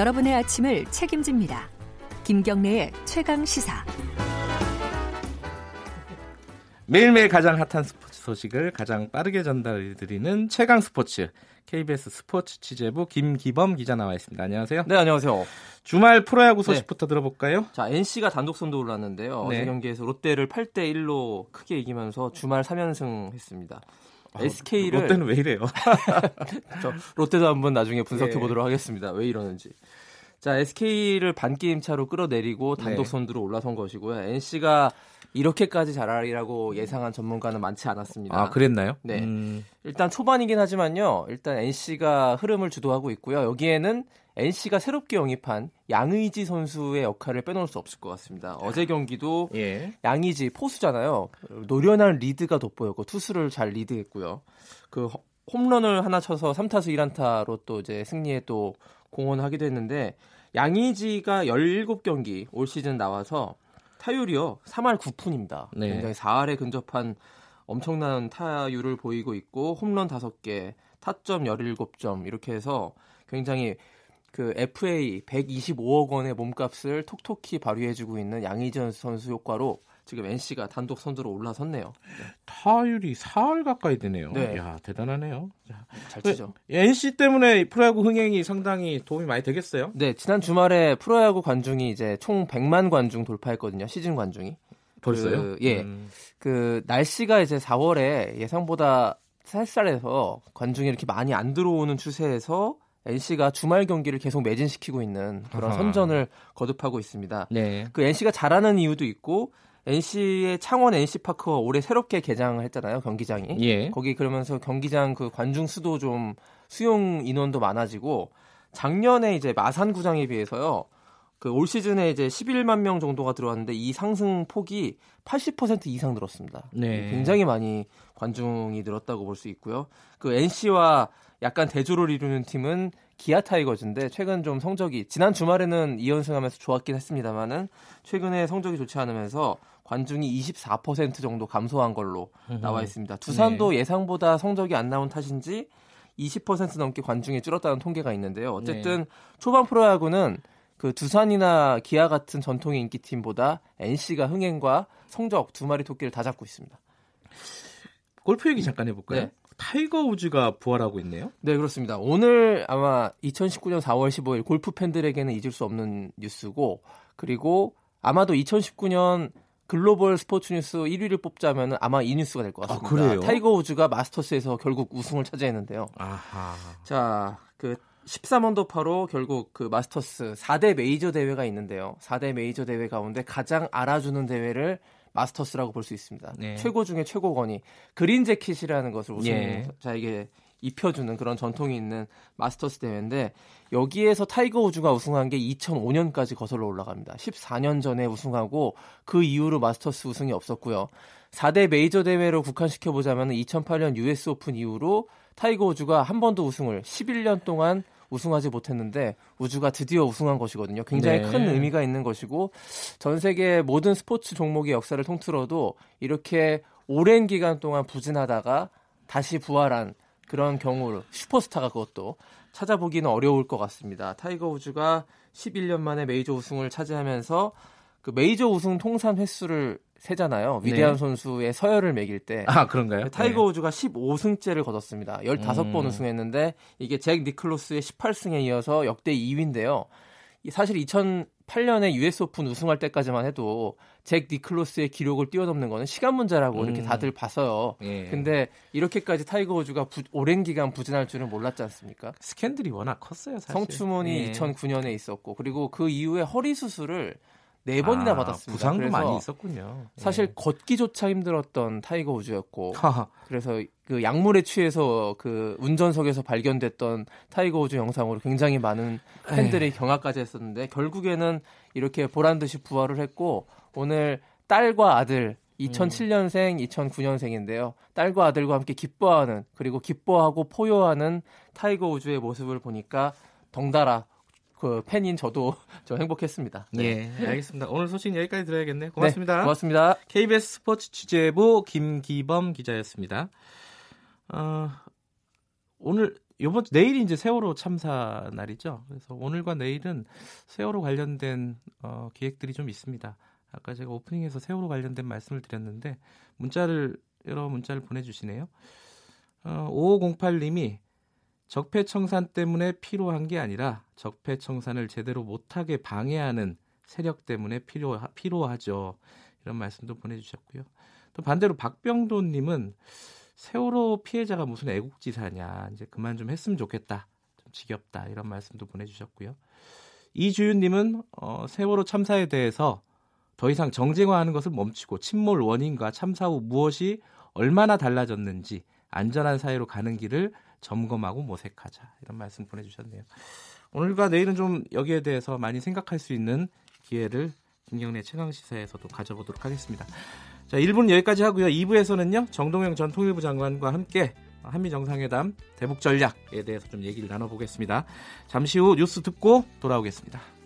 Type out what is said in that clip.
여러분의 아침을 책임집니다. 김경래의 최강 시사. 매일매일 가장 핫한 스포츠 소식을 가장 빠르게 전달해드리는 최강 스포츠. KBS 스포츠 취재부 김기범 기자 나와 있습니다. 안녕하세요. 네, 안녕하세요. 주말 프로야구 소식부터 네. 들어볼까요? 자, NC가 단독 선두 올랐는데요. 네. 어제 경기에서 롯데를 8대 1로 크게 이기면서 주말 3연승 했습니다. 아, SK를 롯데는 왜 이래요? 저 롯데도 한번 나중에 분석해 네. 보도록 하겠습니다. 왜 이러는지. 자, SK를 반 게임 차로 끌어내리고 단독 네. 선두로 올라선 것이고요. NC가 이렇게까지 잘하리라고 예상한 전문가는 많지 않았습니다. 아, 그랬나요? 네. 음... 일단 초반이긴 하지만요. 일단 NC가 흐름을 주도하고 있고요. 여기에는 NC가 새롭게 영입한 양의지 선수의 역할을 빼놓을 수 없을 것 같습니다. 어제 경기도 예. 양의지 포수잖아요. 노련한 리드가 돋보였고 투수를 잘 리드했고요. 그 홈런을 하나 쳐서 3타수 1안타로 또 이제 승리에 또 공헌하기도 했는데 양의지가 17경기 올 시즌 나와서 타율이요 3할 9푼입니다. 네. 굉장히 4할에 근접한 엄청난 타율을 보이고 있고 홈런 5개, 타점 17점 이렇게 해서 굉장히 그 FA 125억 원의 몸값을 톡톡히 발휘해주고 있는 양희전 선수 효과로 지금 NC가 단독 선두로 올라섰네요. 네. 타율이 4할 가까이 되네요. 네. 야 대단하네요. 잘 치죠. NC 때문에 프로야구 흥행이 상당히 도움이 많이 되겠어요? 네, 지난 주말에 프로야구 관중이 이제 총 100만 관중 돌파했거든요. 시즌 관중이. 벌써요? 그, 예. 음. 그 날씨가 이제 4월에 예상보다 쌀쌀해서 관중이 이렇게 많이 안 들어오는 추세에서 NC가 주말 경기를 계속 매진시키고 있는 그런 아하. 선전을 거듭하고 있습니다. 네. 그 NC가 잘하는 이유도 있고 NC의 창원 NC파크가 올해 새롭게 개장을 했잖아요 경기장이. 예. 거기 그러면서 경기장 그 관중 수도 좀 수용 인원도 많아지고 작년에 이제 마산구장에 비해서요. 그 올 시즌에 이제 11만 명 정도가 들어왔는데 이 상승 폭이 80% 이상 늘었습니다. 네. 굉장히 많이 관중이 늘었다고 볼 수 있고요. 그 NC와 약간 대조를 이루는 팀은 기아 타이거즈인데 최근 좀 성적이 지난 주말에는 2연승하면서 좋았긴 했습니다만은 최근에 성적이 좋지 않으면서 관중이 24% 정도 감소한 걸로 나와 있습니다. 두산도 네. 예상보다 성적이 안 나온 탓인지 20% 넘게 관중이 줄었다는 통계가 있는데요. 어쨌든 네. 초반 프로야구는 그 두산이나 기아 같은 전통의 인기 팀보다 NC가 흥행과 성적 두 마리 토끼를 다 잡고 있습니다. 골프 얘기 잠깐 해볼까요? 네. 타이거 우즈가 부활하고 있네요. 네, 그렇습니다. 오늘 아마 2019년 4월 15일 골프 팬들에게는 잊을 수 없는 뉴스고 그리고 아마도 2019년 글로벌 스포츠 뉴스 1위를 뽑자면 아마 이 뉴스가 될 것 같습니다. 아, 그래요? 타이거 우즈가 마스터스에서 결국 우승을 차지했는데요. 아하. 자, 그 13언더파로 결국 그 마스터스 4대 메이저 대회가 있는데요. 4대 메이저 대회 가운데 가장 알아주는 대회를 마스터스라고 볼 수 있습니다. 네. 최고 중에 최고권이 그린 재킷이라는 것을 우승자에게 예. 입혀주는 그런 전통이 있는 마스터스 대회인데 여기에서 타이거 우즈가 우승한 게 2005년까지 거슬러 올라갑니다. 14년 전에 우승하고 그 이후로 마스터스 우승이 없었고요. 4대 메이저 대회로 국한시켜 보자면 2008년 US 오픈 이후로 타이거 우즈가 한 번도 우승을 11년 동안 우승하지 못했는데 우즈가 드디어 우승한 것이거든요. 굉장히 네. 큰 의미가 있는 것이고 전 세계 모든 스포츠 종목의 역사를 통틀어도 이렇게 오랜 기간 동안 부진하다가 다시 부활한 그런 경우 슈퍼스타가 그것도 찾아보기는 어려울 것 같습니다. 타이거 우즈가 11년 만에 메이저 우승을 차지하면서 그 메이저 우승 통산 횟수를 세잖아요. 위대한 네. 선수의 서열을 매길 때. 아, 그런가요? 타이거 네. 우즈가 15승째를 거뒀습니다. 15번 음. 우승했는데 이게 잭 니클로스의 18승에 이어서 역대 2위인데요. 사실 2008년에 US 오픈 우승할 때까지만 해도 잭 니클로스의 기록을 뛰어넘는 거는 시간 문제라고 음. 이렇게 다들 봤어요. 예. 근데 이렇게까지 타이거 우즈가 부, 오랜 기간 부진할 줄은 몰랐지 않습니까? 스캔들이 워낙 컸어요, 사실. 성추문이 예. 2009년에 있었고 그리고 그 이후에 허리 수술을 네 번이나 아, 받았습니다. 부상도 많이 있었군요. 사실 네. 걷기조차 힘들었던 타이거 우즈였고 그래서 그 약물에 취해서 그 운전석에서 발견됐던 타이거 우즈 영상으로 굉장히 많은 팬들이 에이. 경악까지 했었는데 결국에는 이렇게 보란 듯이 부활을 했고 오늘 딸과 아들 2007년생, 음. 2009년생인데요. 딸과 아들과 함께 기뻐하는 그리고 기뻐하고 포효하는 타이거 우즈의 모습을 보니까 덩달아 그 팬인 저도 저 행복했습니다. 네. 예, 알겠습니다. 오늘 소식 여기까지 들어야겠네요. 고맙습니다. 네, 고맙습니다. KBS 스포츠 취재부 김기범 기자였습니다. 어, 오늘 요번 내일이 이제 세월호 참사 날이죠. 그래서 오늘과 내일은 세월호 관련된 어, 기획들이 좀 있습니다. 아까 제가 오프닝에서 세월호 관련된 말씀을 드렸는데 문자를 여러 문자를 보내주시네요. 어, 5508님이 적폐청산 때문에 필요한 게 아니라 적폐청산을 제대로 못하게 방해하는 세력 때문에 필요 필요하죠. 이런 말씀도 보내주셨고요. 또 반대로 박병도님은 세월호 피해자가 무슨 애국지사냐 이제 그만 좀 했으면 좋겠다. 좀 지겹다 이런 말씀도 보내주셨고요. 이주윤님은 어, 세월호 참사에 대해서 더 이상 정쟁화하는 것을 멈추고 침몰 원인과 참사 후 무엇이 얼마나 달라졌는지 안전한 사회로 가는 길을 점검하고 모색하자 이런 말씀 보내주셨네요. 오늘과 내일은 좀 여기에 대해서 많이 생각할 수 있는 기회를 김경래 최강 시사에서도 가져보도록 하겠습니다. 자, 1부는 여기까지 하고요. 2부에서는요. 정동영 전 통일부 장관과 함께 한미 정상회담 대북 전략에 대해서 좀 얘기를 나눠보겠습니다. 잠시 후 뉴스 듣고 돌아오겠습니다.